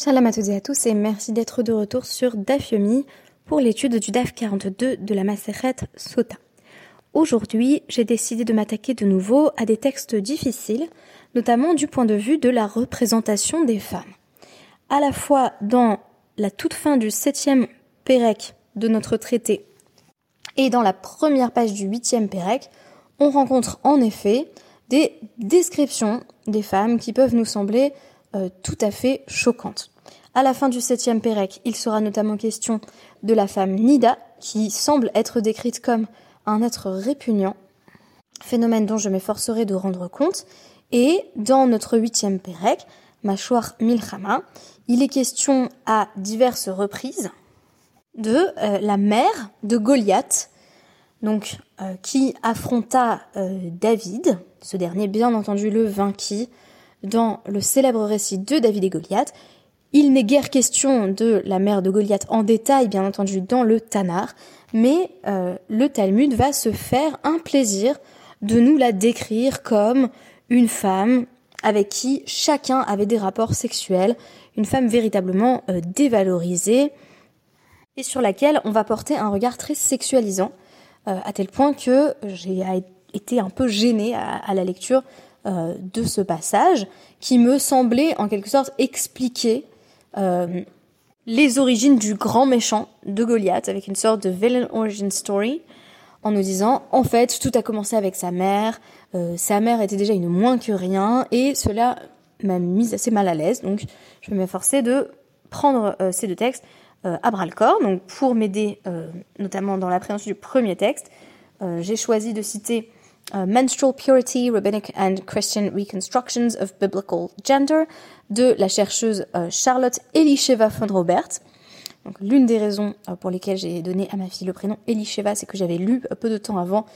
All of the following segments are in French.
Shalom à toutes et à tous et merci d'être de retour sur DAF Yomi pour l'étude du DAF 42 de la Maseret Sota. Aujourd'hui, j'ai décidé de m'attaquer de nouveau à des textes difficiles, notamment du point de vue de la représentation des femmes. À la fois dans la toute fin du septième Pérec de notre traité et dans la première page du huitième Pérec, on rencontre en effet des descriptions des femmes qui peuvent nous sembler euh, tout à fait choquante. À la fin du septième Pérec, il sera notamment question de la femme Nida, qui semble être décrite comme un être répugnant, phénomène dont je m'efforcerai de rendre compte. Et dans notre huitième Pérec, Mâchoire Milchama, il est question à diverses reprises de euh, la mère de Goliath, donc euh, qui affronta David, ce dernier bien entendu le vainquit, dans le célèbre récit de David et Goliath. Il n'est guère question de la mère de Goliath en détail, bien entendu, dans le Tanar, mais euh, le Talmud va se faire un plaisir de nous la décrire comme une femme avec qui chacun avait des rapports sexuels, une femme véritablement euh, dévalorisée et sur laquelle on va porter un regard très sexualisant, euh, à tel point que j'ai été un peu gênée à la lecture euh, de ce passage qui me semblait en quelque sorte expliquer euh, les origines du grand méchant de Goliath avec une sorte de villain origin story en nous disant en fait tout a commencé avec sa mère, euh, sa mère était déjà une moins que rien et cela m'a mise assez mal à l'aise donc je m'efforcer de prendre ces deux textes à bras le corps. Donc pour m'aider notamment dans l'appréhension du premier texte j'ai choisi de citer Uh, Menstrual Purity, Rabbinic and Christian Reconstructions of Biblical Gender de la chercheuse uh, Charlotte Elisheva von Robert. Donc, l'une des raisons uh, pour lesquelles j'ai donné à ma fille le prénom Elisheva, c'est que j'avais lu peu de temps avant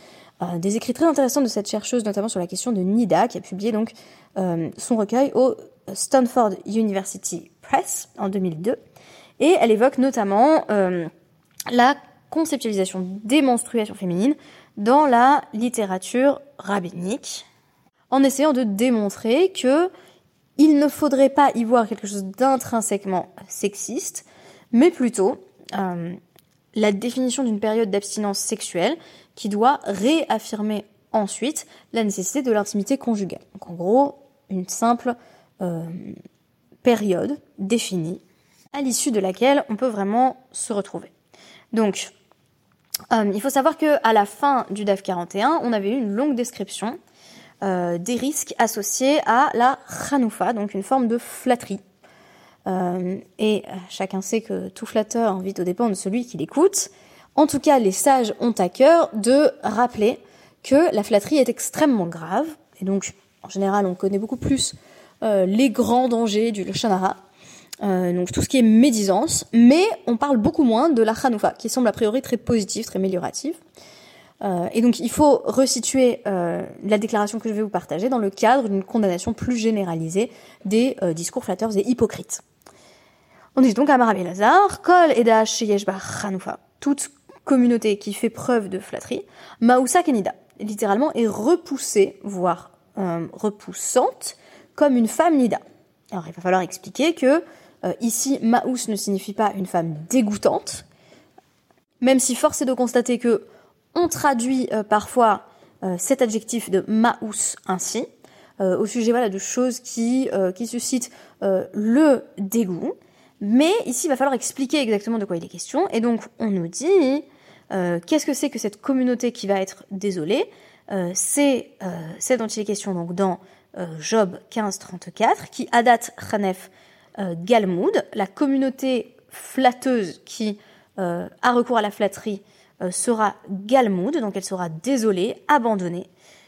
des écrits très intéressants de cette chercheuse, notamment sur la question de Nida, qui a publié donc son recueil au Stanford University Press en 2002. Et elle évoque notamment la conceptualisation des menstruations féminines dans la littérature rabbinique, en essayant de démontrer que il ne faudrait pas y voir quelque chose d'intrinsèquement sexiste, mais plutôt euh, la définition d'une période d'abstinence sexuelle qui doit réaffirmer ensuite la nécessité de l'intimité conjugale. Donc en gros, une simple euh, période définie à l'issue de laquelle on peut vraiment se retrouver. Donc, euh, il faut savoir que à la fin du DAF 41, on avait eu une longue description euh, des risques associés à la chanoufa, donc une forme de flatterie. Euh, et chacun sait que tout flatteur envie au dépend de celui qui l'écoute. En tout cas, les sages ont à cœur de rappeler que la flatterie est extrêmement grave. Et donc, en général, on connaît beaucoup plus les grands dangers du Lochanara. Euh, donc tout ce qui est médisance, mais on parle beaucoup moins de la Hanoufa, qui semble a priori très positive, très améliorative. Euh, et donc il faut resituer euh, la déclaration que je vais vous partager dans le cadre d'une condamnation plus généralisée des discours flatteurs et hypocrites. On dit donc à Marabé Lazare, Kol Eda Sheyeshba Hanoufa, toute communauté qui fait preuve de flatterie, Maoussa Kenida, littéralement est repoussée, voire repoussante, comme une femme Nida. Alors il va falloir expliquer que euh, ici, Maous ne signifie pas une femme dégoûtante, même si force est de constater que on traduit euh, parfois euh, cet adjectif de Maous ainsi, au sujet de choses qui, qui suscitent le dégoût. Mais ici, il va falloir expliquer exactement de quoi il est question. Et donc, on nous dit, qu'est-ce que c'est que cette communauté qui va être désolée? C'est celle dont il est question donc, dans Job 15.34, qui date Khanef euh, Galmoud, la communauté flatteuse qui euh, a recours à la flatterie euh, sera Galmoud, donc elle sera désolée, abandonnée.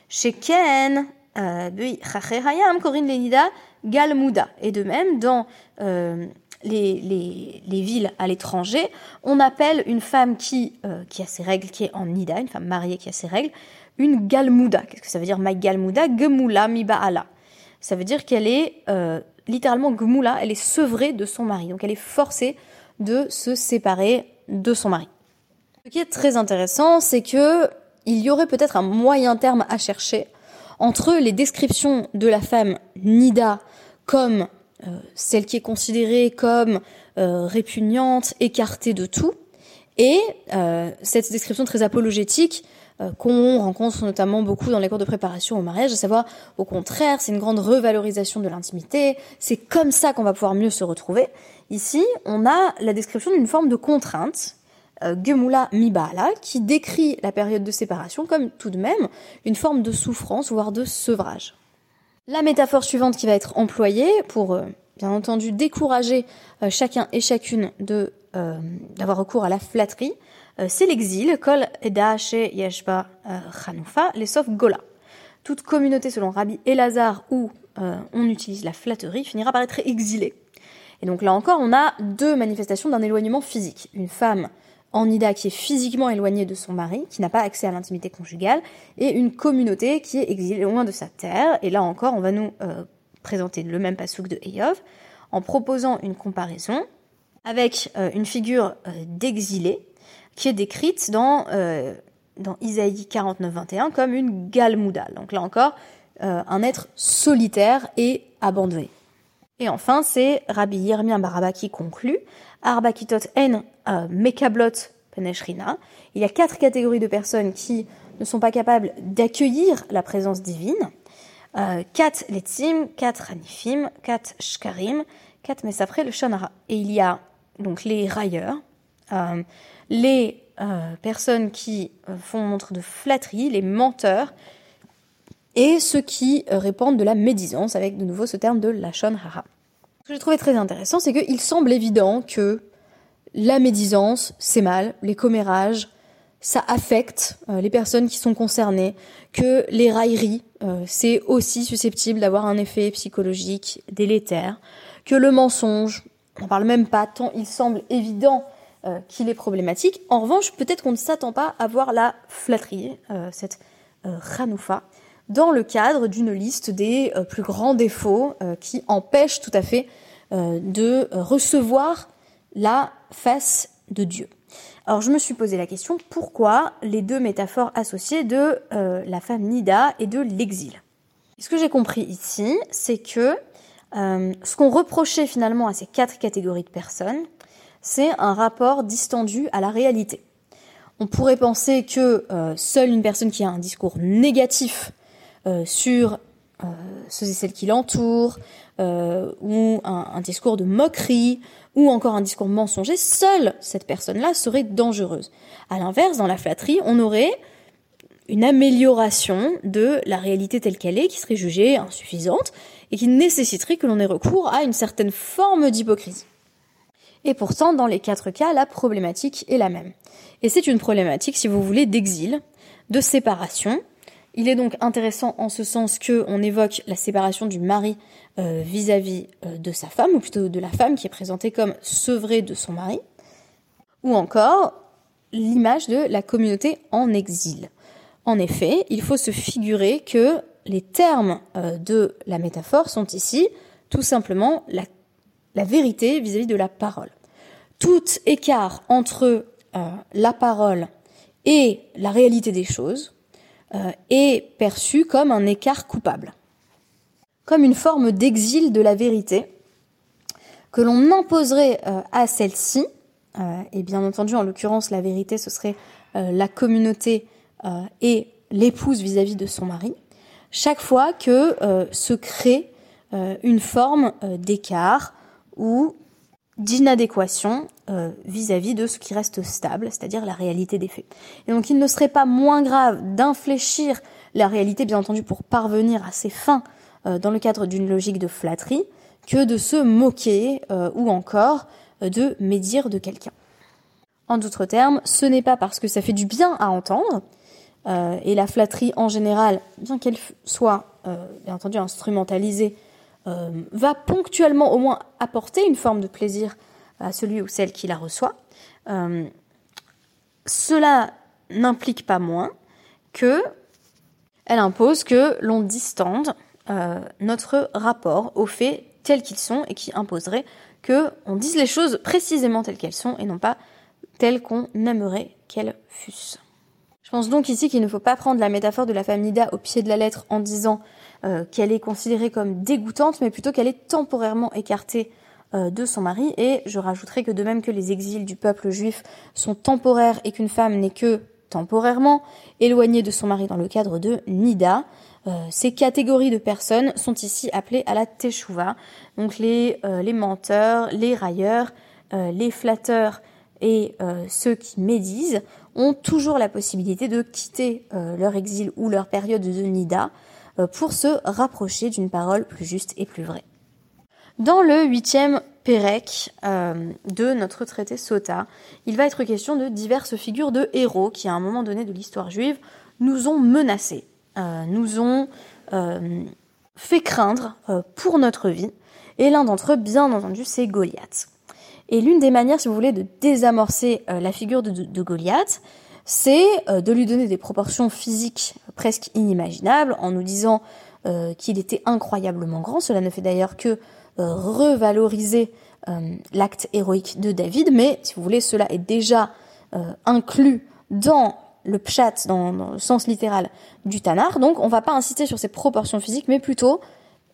Chez Ken, Corinne Lenida, Galmouda. Et de même, dans les, les, les, villes à l'étranger, on appelle une femme qui, qui a ses règles, qui est en Nida, une femme mariée qui a ses règles, une Galmouda. Qu'est-ce que ça veut dire, ma Galmouda? Gemula mi. Ça veut dire qu'elle est littéralement Gmoula, elle est sevrée de son mari, donc elle est forcée de se séparer de son mari. Ce qui est très intéressant, c'est que il y aurait peut-être un moyen terme à chercher entre les descriptions de la femme Nida comme celle qui est considérée comme répugnante, écartée de tout, et cette description très apologétique qu'on rencontre notamment beaucoup dans les cours de préparation au mariage, à savoir au contraire, c'est une grande revalorisation de l'intimité, c'est comme ça qu'on va pouvoir mieux se retrouver. Ici, on a la description d'une forme de contrainte, euh, Gemula Mibala, qui décrit la période de séparation comme tout de même une forme de souffrance, voire de sevrage. La métaphore suivante qui va être employée pour, euh, bien entendu, décourager euh, chacun et chacune d'avoir recours à la flatterie, c'est l'exil, Kol Yeshba Chanoufa, les sauf Gola. Toute communauté selon Rabbi Elazar où on utilise la flatterie finira par être exilée. Et donc là encore, on a deux manifestations d'un éloignement physique. Une femme en Ida qui est physiquement éloignée de son mari, qui n'a pas accès à l'intimité conjugale, et une communauté qui est exilée loin de sa terre. Et là encore, on va nous euh, présenter le même pasouk de Eyov en proposant une comparaison avec euh, une figure euh, d'exilé qui est décrite dans, dans Isaïe 49-21 comme une galmouda. Donc là encore, un être solitaire et abandonné. Et enfin, c'est Rabbi Yirmiyah Baraba qui conclut Arbakitot en euh, Mekablot Peneshrina. Il y a quatre catégories de personnes qui ne sont pas capables d'accueillir la présence divine. Euh, quatre letzim, quatre hanifim, quatre shkarim, quatre mesafre le shonara. Et il y a donc les railleurs, euh, les personnes qui font montre de flatterie, les menteurs, et ceux qui répandent de la médisance, avec de nouveau ce terme de lachon hara. Ce que j'ai trouvé très intéressant, c'est qu'il semble évident que la médisance, c'est mal, les commérages, ça affecte euh, les personnes qui sont concernées, que les railleries, euh, c'est aussi susceptible d'avoir un effet psychologique délétère, que le mensonge, on parle même pas tant il semble évident euh, qu'il est problématique. En revanche, peut-être qu'on ne s'attend pas à voir la flatterie, cette ranoufa, dans le cadre d'une liste des euh, plus grands défauts euh, qui empêchent tout à fait euh, de recevoir la face de Dieu. Alors je me suis posé la question, pourquoi les deux métaphores associées de la femme Nida et de l'exil? Ce que j'ai compris ici, c'est que ce qu'on reprochait finalement à ces quatre catégories de personnes, c'est un rapport distendu à la réalité. On pourrait penser que seule une personne qui a un discours négatif euh, sur euh, ceux et celles qui l'entourent, euh, ou un, discours de moquerie, ou encore un discours mensonger, seule cette personne-là serait dangereuse. À l'inverse, dans la flatterie, on aurait une amélioration de la réalité telle qu'elle est, qui serait jugée insuffisante, et qui nécessiterait que l'on ait recours à une certaine forme d'hypocrisie. Et pourtant, dans les quatre cas, la problématique est la même. Et c'est une problématique, si vous voulez, d'exil, de séparation, il est donc intéressant en ce sens que on évoque la séparation du mari euh, vis-à-vis euh, de sa femme, ou plutôt de la femme qui est présentée comme sevrée de son mari, ou encore l'image de la communauté en exil. En effet, il faut se figurer que les termes euh, de la métaphore sont ici tout simplement la, la vérité vis-à-vis de la parole. Tout écart entre la parole et la réalité des choses, euh, est perçu comme un écart coupable, comme une forme d'exil de la vérité que l'on imposerait euh, à celle-ci, euh, et bien entendu en l'occurrence la vérité ce serait la communauté et l'épouse vis-à-vis de son mari, chaque fois que se crée une forme d'écart ou d'inadéquation euh, vis-à-vis de ce qui reste stable, c'est-à-dire la réalité des faits. Et donc il ne serait pas moins grave d'infléchir la réalité, bien entendu, pour parvenir à ses fins euh, dans le cadre d'une logique de flatterie, que de se moquer euh, ou encore de médire de quelqu'un. En d'autres termes, ce n'est pas parce que ça fait du bien à entendre, et la flatterie en général, bien qu'elle soit bien entendu instrumentalisée euh, va ponctuellement au moins apporter une forme de plaisir à celui ou celle qui la reçoit, euh, cela n'implique pas moins que elle impose que l'on distende euh, notre rapport aux faits tels qu'ils sont et qui imposerait que on dise les choses précisément telles qu'elles sont et non pas telles qu'on aimerait qu'elles fussent. Je pense donc ici qu'il ne faut pas prendre la métaphore de la femme Nida au pied de la lettre en disant qu'elle est considérée comme dégoûtante, mais plutôt qu'elle est temporairement écartée de son mari. Et je rajouterai que de même que les exils du peuple juif sont temporaires et qu'une femme n'est que temporairement éloignée de son mari dans le cadre de Nida, ces catégories de personnes sont ici appelées à la teshuva, donc les, les menteurs, les railleurs, les flatteurs et ceux qui médisent ont toujours la possibilité de quitter euh, leur exil ou leur période de nida euh, pour se rapprocher d'une parole plus juste et plus vraie. Dans le huitième Pérec euh, de notre traité Sota, il va être question de diverses figures de héros qui, à un moment donné de l'histoire juive, nous ont menacés, nous ont fait craindre pour notre vie. Et l'un d'entre eux, bien entendu, c'est Goliath. Et l'une des manières, si vous voulez, de désamorcer euh, la figure de, Goliath, c'est euh, de lui donner des proportions physiques presque inimaginables en nous disant euh, qu'il était incroyablement grand. Cela ne fait d'ailleurs que revaloriser l'acte héroïque de David, mais si vous voulez, cela est déjà inclus dans le pshat, dans, le sens littéral du Tanar. Donc on va pas insister sur ses proportions physiques, mais plutôt,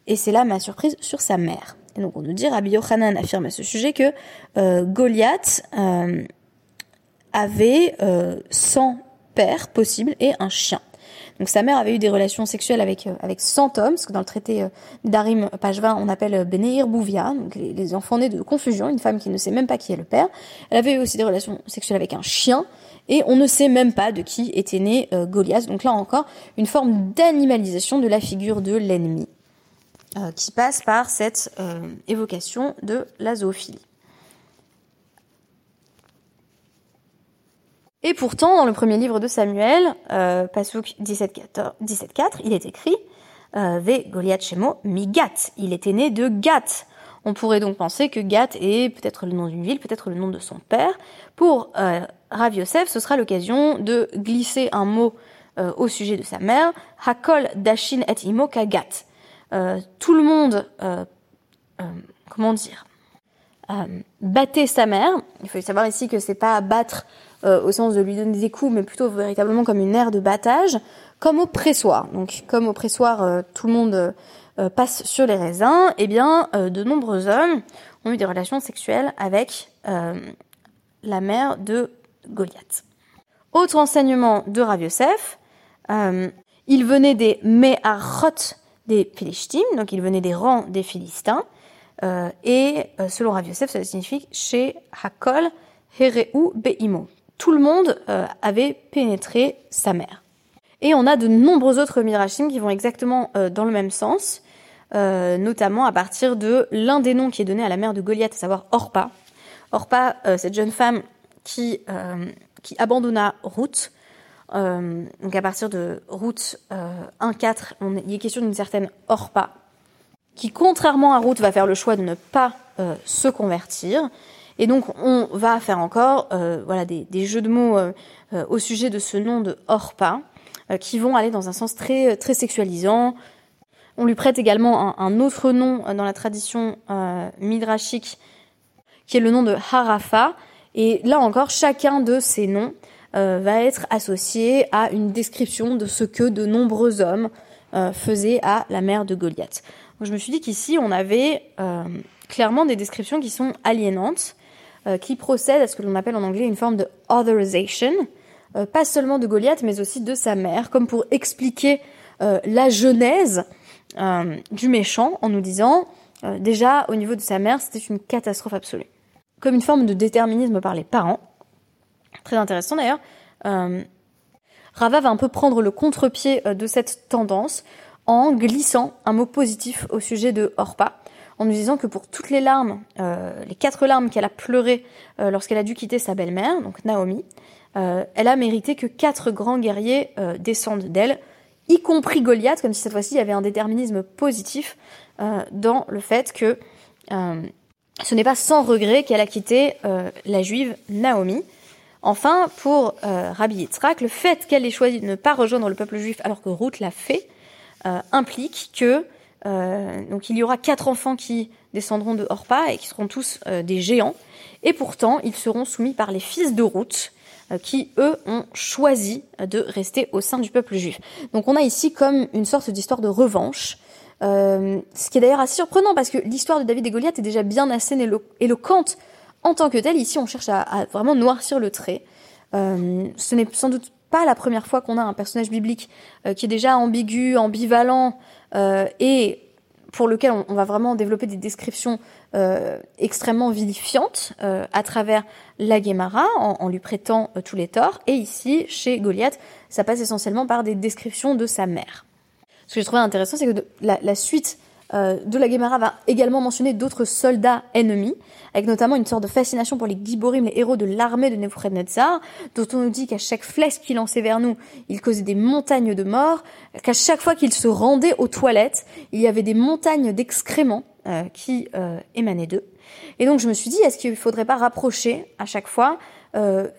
et c'est là ma surprise, sur sa mère. Et donc on nous dit, Rabbi Yochanan affirme à ce sujet que euh, Goliath euh, avait euh, 100 pères possibles et un chien. Donc sa mère avait eu des relations sexuelles avec euh, avec 100 hommes, ce que dans le traité euh, d'Arim, page 20, on appelle Beneir Bouvia, donc les, enfants nés de confusion, une femme qui ne sait même pas qui est le père. Elle avait eu aussi des relations sexuelles avec un chien, et on ne sait même pas de qui était né Goliath. Donc là encore, une forme d'animalisation de la figure de l'ennemi. Euh, qui passe par cette euh, évocation de la zoophilie. Et pourtant, dans le premier livre de Samuel, euh, Pasuk 17.4, il est écrit euh, Ve Goliath Shemo mi Gat. Il était né de Gat. On pourrait donc penser que Gat est peut-être le nom d'une ville, peut-être le nom de son père. Pour euh, Yosef, ce sera l'occasion de glisser un mot euh, au sujet de sa mère, Hakol Dashin et Imo Kagat. Euh, tout le monde, euh, comment dire, battait sa mère. Il faut savoir ici que c'est pas battre au sens de lui donner des coups, mais plutôt véritablement comme une ère de battage, comme au pressoir. Donc, comme au pressoir, tout le monde passe sur les raisins, eh bien, de nombreux hommes ont eu des relations sexuelles avec la mère de Goliath. Autre enseignement de Rav Yosef, il venait des Meharot des Philistines, donc il venait des rangs des Philistins, euh, et euh, selon Rav Yosef, cela signifie chez Hakol Hereu Beimo. Tout le monde euh, avait pénétré sa mère. Et on a de nombreux autres midrashim qui vont exactement dans le même sens, notamment à partir de l'un des noms qui est donné à la mère de Goliath, à savoir Orpa. Orpa, cette jeune femme qui, qui abandonna Ruth, euh, donc à partir de route euh, 1-4, il est question d'une certaine Orpa, qui contrairement à route va faire le choix de ne pas euh, se convertir. Et donc on va faire encore euh, voilà, des, des, jeux de mots euh, au sujet de ce nom de Orpa, qui vont aller dans un sens très, très sexualisant. On lui prête également un, un autre nom dans la tradition midrashique, qui est le nom de Harafa. Et là encore, chacun de ces noms euh, va être associé à une description de ce que de nombreux hommes euh, faisaient à la mère de Goliath. Donc, je me suis dit qu'ici on avait euh, clairement des descriptions qui sont aliénantes, qui procèdent à ce que l'on appelle en anglais une forme de authorization, pas seulement de Goliath mais aussi de sa mère, comme pour expliquer la genèse du méchant en nous disant déjà au niveau de sa mère c'était une catastrophe absolue. Comme une forme de déterminisme par les parents, Très intéressant d'ailleurs. Euh, Rava va un peu prendre le contre-pied euh, de cette tendance en glissant un mot positif au sujet de Orpa, en nous disant que pour toutes les larmes, euh, les quatre larmes qu'elle a pleurées euh, lorsqu'elle a dû quitter sa belle-mère, donc Naomi, euh, elle a mérité que quatre grands guerriers descendent d'elle, y compris Goliath, comme si cette fois-ci il y avait un déterminisme positif dans le fait que ce n'est pas sans regret qu'elle a quitté la juive Naomi. Enfin, pour Rabbi Yitzhak, le fait qu'elle ait choisi de ne pas rejoindre le peuple juif alors que Ruth l'a fait, implique que euh, donc il y aura quatre enfants qui descendront de Orpa et qui seront tous euh, des géants, et pourtant ils seront soumis par les fils de Ruth, euh, qui eux ont choisi de rester au sein du peuple juif. Donc on a ici comme une sorte d'histoire de revanche ce qui est d'ailleurs assez surprenant parce que l'histoire de David et Goliath est déjà bien assez éloquente en tant que telle. Ici, on cherche à, à vraiment noircir le trait. ce n'est sans doute pas la première fois qu'on a un personnage biblique qui est déjà ambigu, ambivalent et pour lequel on, va vraiment développer des descriptions euh, extrêmement vilifiantes euh, à travers la Guémara, en, lui prêtant euh, tous les torts. Et ici, chez Goliath, ça passe essentiellement par des descriptions de sa mère. Ce que je trouvais intéressant, c'est que la, la, suite euh, de la Guémara va également mentionner d'autres soldats ennemis, avec notamment une sorte de fascination pour les Giborim, les héros de l'armée de Nebuchadnezzar, dont on nous dit qu'à chaque flèche qu'il lançait vers nous, il causait des montagnes de morts, qu'à chaque fois qu'il se rendait aux toilettes, il y avait des montagnes d'excréments euh, qui euh, émanaient d'eux. Et donc je me suis dit, est-ce qu'il ne faudrait pas rapprocher à chaque fois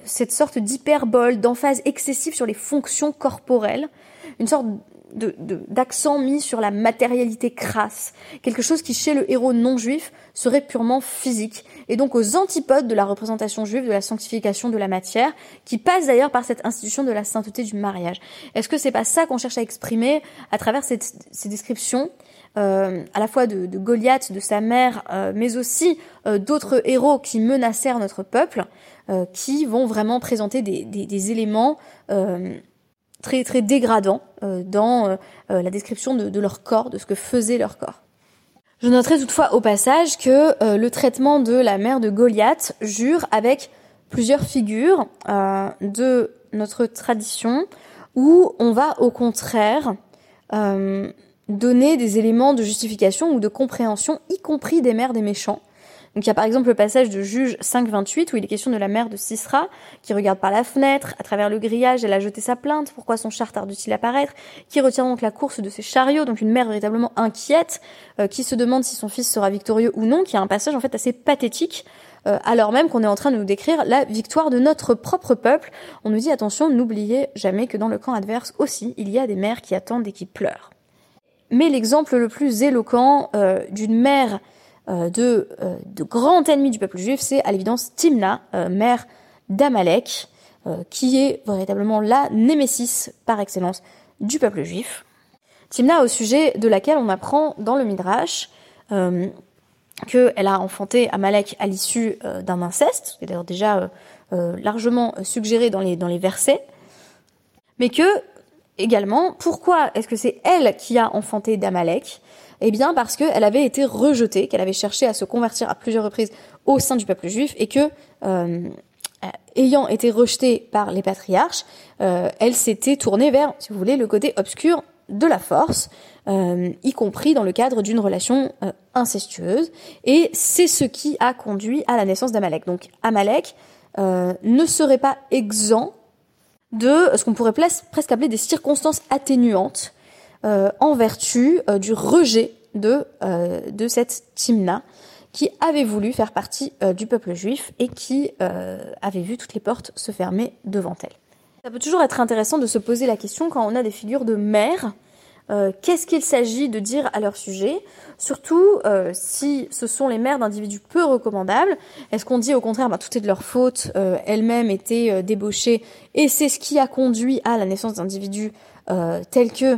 cette sorte d'hyperbole, d'emphase excessive sur les fonctions corporelles, une sorte d'accent mis sur la matérialité crasse, quelque chose qui chez le héros non juif serait purement physique, et donc aux antipodes de la représentation juive de la sanctification de la matière, qui passe d'ailleurs par cette institution de la sainteté du mariage. Est-ce que c'est pas ça qu'on cherche à exprimer à travers ces descriptions euh, à la fois de, de, Goliath, de sa mère, euh, mais aussi euh, d'autres héros qui menacèrent notre peuple, euh, qui vont vraiment présenter des, des, des éléments très très dégradant euh, dans euh, euh, la description de, leur corps, de ce que faisait leur corps. Je noterai toutefois au passage que le traitement de la mère de Goliath jure avec plusieurs figures de notre tradition où on va au contraire donner des éléments de justification ou de compréhension, y compris des mères des méchants, donc il y a par exemple le passage de Juge 5.28 où il est question de la mère de Sisra qui regarde par la fenêtre, à travers le grillage, elle a jeté sa plainte, pourquoi son char tarde-t-il à paraître, qui retient donc la course de ses chariots, donc une mère véritablement inquiète, euh, qui se demande si son fils sera victorieux ou non, qui a un passage en fait assez pathétique, euh, alors même qu'on est en train de nous décrire la victoire de notre propre peuple. On nous dit attention, n'oubliez jamais que dans le camp adverse aussi, il y a des mères qui attendent et qui pleurent. Mais l'exemple le plus éloquent euh, d'une mère de, euh, de grands ennemis du peuple juif, c'est à l'évidence Timna, euh, mère d'Amalek, qui est véritablement la némésis par excellence du peuple juif. Timna, au sujet de laquelle on apprend dans le Midrash euh, qu'elle a enfanté Amalek à l'issue d'un inceste, qui est d'ailleurs déjà largement suggéré dans les, dans les versets, mais que, également, pourquoi est-ce que c'est elle qui a enfanté d'Amalek? Eh bien parce qu'elle avait été rejetée, qu'elle avait cherché à se convertir à plusieurs reprises au sein du peuple juif et que euh, ayant été rejetée par les patriarches, euh, elle s'était tournée vers, si vous voulez, le côté obscur de la force, euh, y compris dans le cadre d'une relation incestueuse. Et c'est ce qui a conduit à la naissance d'Amalek. Donc Amalek ne serait pas exempt de ce qu'on pourrait presque appeler des circonstances atténuantes en vertu euh, du rejet de, euh, de cette Timna qui avait voulu faire partie du peuple juif et qui avait vu toutes les portes se fermer devant elle. Ça peut toujours être intéressant de se poser la question quand on a des figures de mères, qu'est-ce qu'il s'agit de dire à leur sujet, surtout si ce sont les mères d'individus peu recommandables. Est-ce qu'on dit au contraire, bah, tout est de leur faute, elles-mêmes étaient débauchées, et c'est ce qui a conduit à la naissance d'individus tels que euh,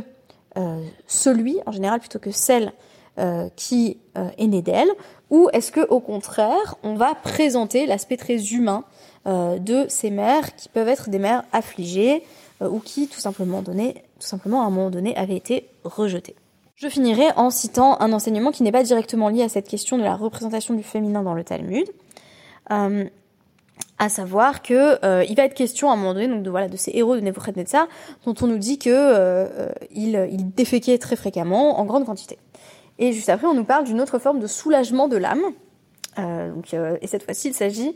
celui, en général, plutôt que celle euh, qui euh, est née d'elle, ou est-ce que au contraire, on va présenter l'aspect très humain de ces mères qui peuvent être des mères affligées ou qui, tout simplement, donné, tout simplement, à un moment donné, avaient été rejetées. Je finirai en citant un enseignement qui n'est pas directement lié à cette question de la représentation du féminin dans le Talmud à savoir que euh, il va être question à un moment donné donc de voilà de ces héros de Nebuchadnezzar dont on nous dit que euh, euh il, il déféquait très fréquemment en grande quantité. Et juste après on nous parle d'une autre forme de soulagement de l'âme. Euh, donc, euh, et cette fois-ci il s'agit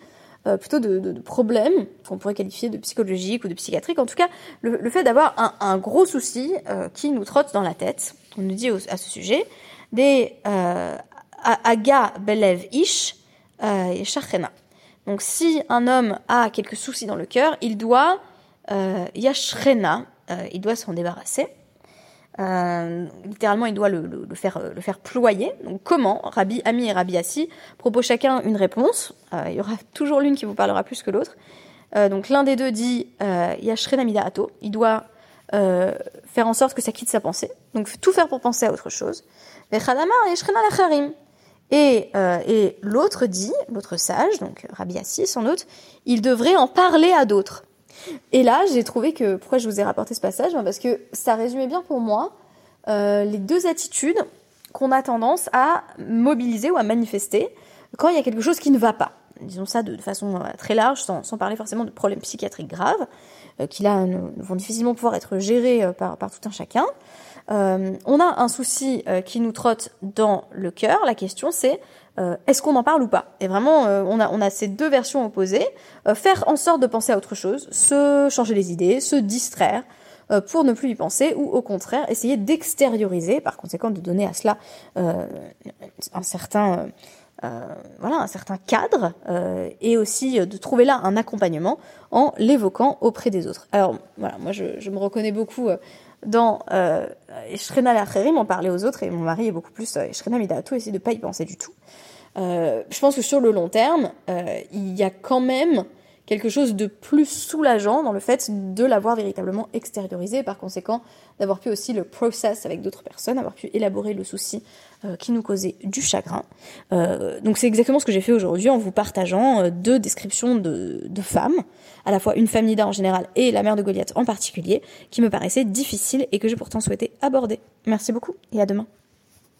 plutôt de, de, de problèmes qu'on pourrait qualifier de psychologiques ou de psychiatriques. En tout cas, le, le fait d'avoir un, un, gros souci qui nous trotte dans la tête. On nous dit à ce sujet des aga belev ish et shachena. Donc si un homme a quelques soucis dans le cœur, il doit euh, yashrena, euh, il doit s'en débarrasser. Euh, littéralement, il doit le, faire, le faire ployer. Donc comment Rabbi Ami et Rabbi Assi proposent chacun une réponse. il y aura toujours l'une qui vous parlera plus que l'autre. donc l'un des deux dit Yashrena il doit faire en sorte que ça quitte sa pensée. Donc tout faire pour penser à autre chose. Et, euh, et l'autre dit, l'autre sage, donc Rabbi Assis sans doute, il devrait en parler à d'autres. Et là, j'ai trouvé que, pourquoi je vous ai rapporté ce passage ben, Parce que ça résumait bien pour moi euh, les deux attitudes qu'on a tendance à mobiliser ou à manifester quand il y a quelque chose qui ne va pas. Disons ça de, façon euh, très large, sans, sans, parler forcément de problèmes psychiatriques graves, euh, qui là vont difficilement pouvoir être gérés euh, par, par tout un chacun. Euh, on a un souci euh, qui nous trotte dans le cœur. La question c'est euh, est-ce qu'on en parle ou pas? Et vraiment, on, a, ces deux versions opposées. faire en sorte de penser à autre chose, se changer les idées, se distraire pour ne plus y penser, ou au contraire essayer d'extérioriser, par conséquent de donner à cela un certain voilà un certain cadre et aussi de trouver là un accompagnement en l'évoquant auprès des autres. Alors voilà, moi je me reconnais beaucoup dans euh, Eshrena Lacherim, on parlait aux autres, et mon mari est beaucoup plus euh, Eshrena Midato, essayer de pas y penser du tout. Euh, je pense que sur le long terme, euh, il y a quand même quelque chose de plus soulageant dans le fait de l'avoir véritablement extériorisé, par conséquent d'avoir pu aussi le process avec d'autres personnes, avoir pu élaborer le souci euh, qui nous causait du chagrin. Euh, donc c'est exactement ce que j'ai fait aujourd'hui en vous partageant euh, deux descriptions de, de, femmes, à la fois une femme Nida en général et la mère de Goliath en particulier, qui me paraissaient difficiles et que j'ai pourtant souhaité aborder. Merci beaucoup et à demain.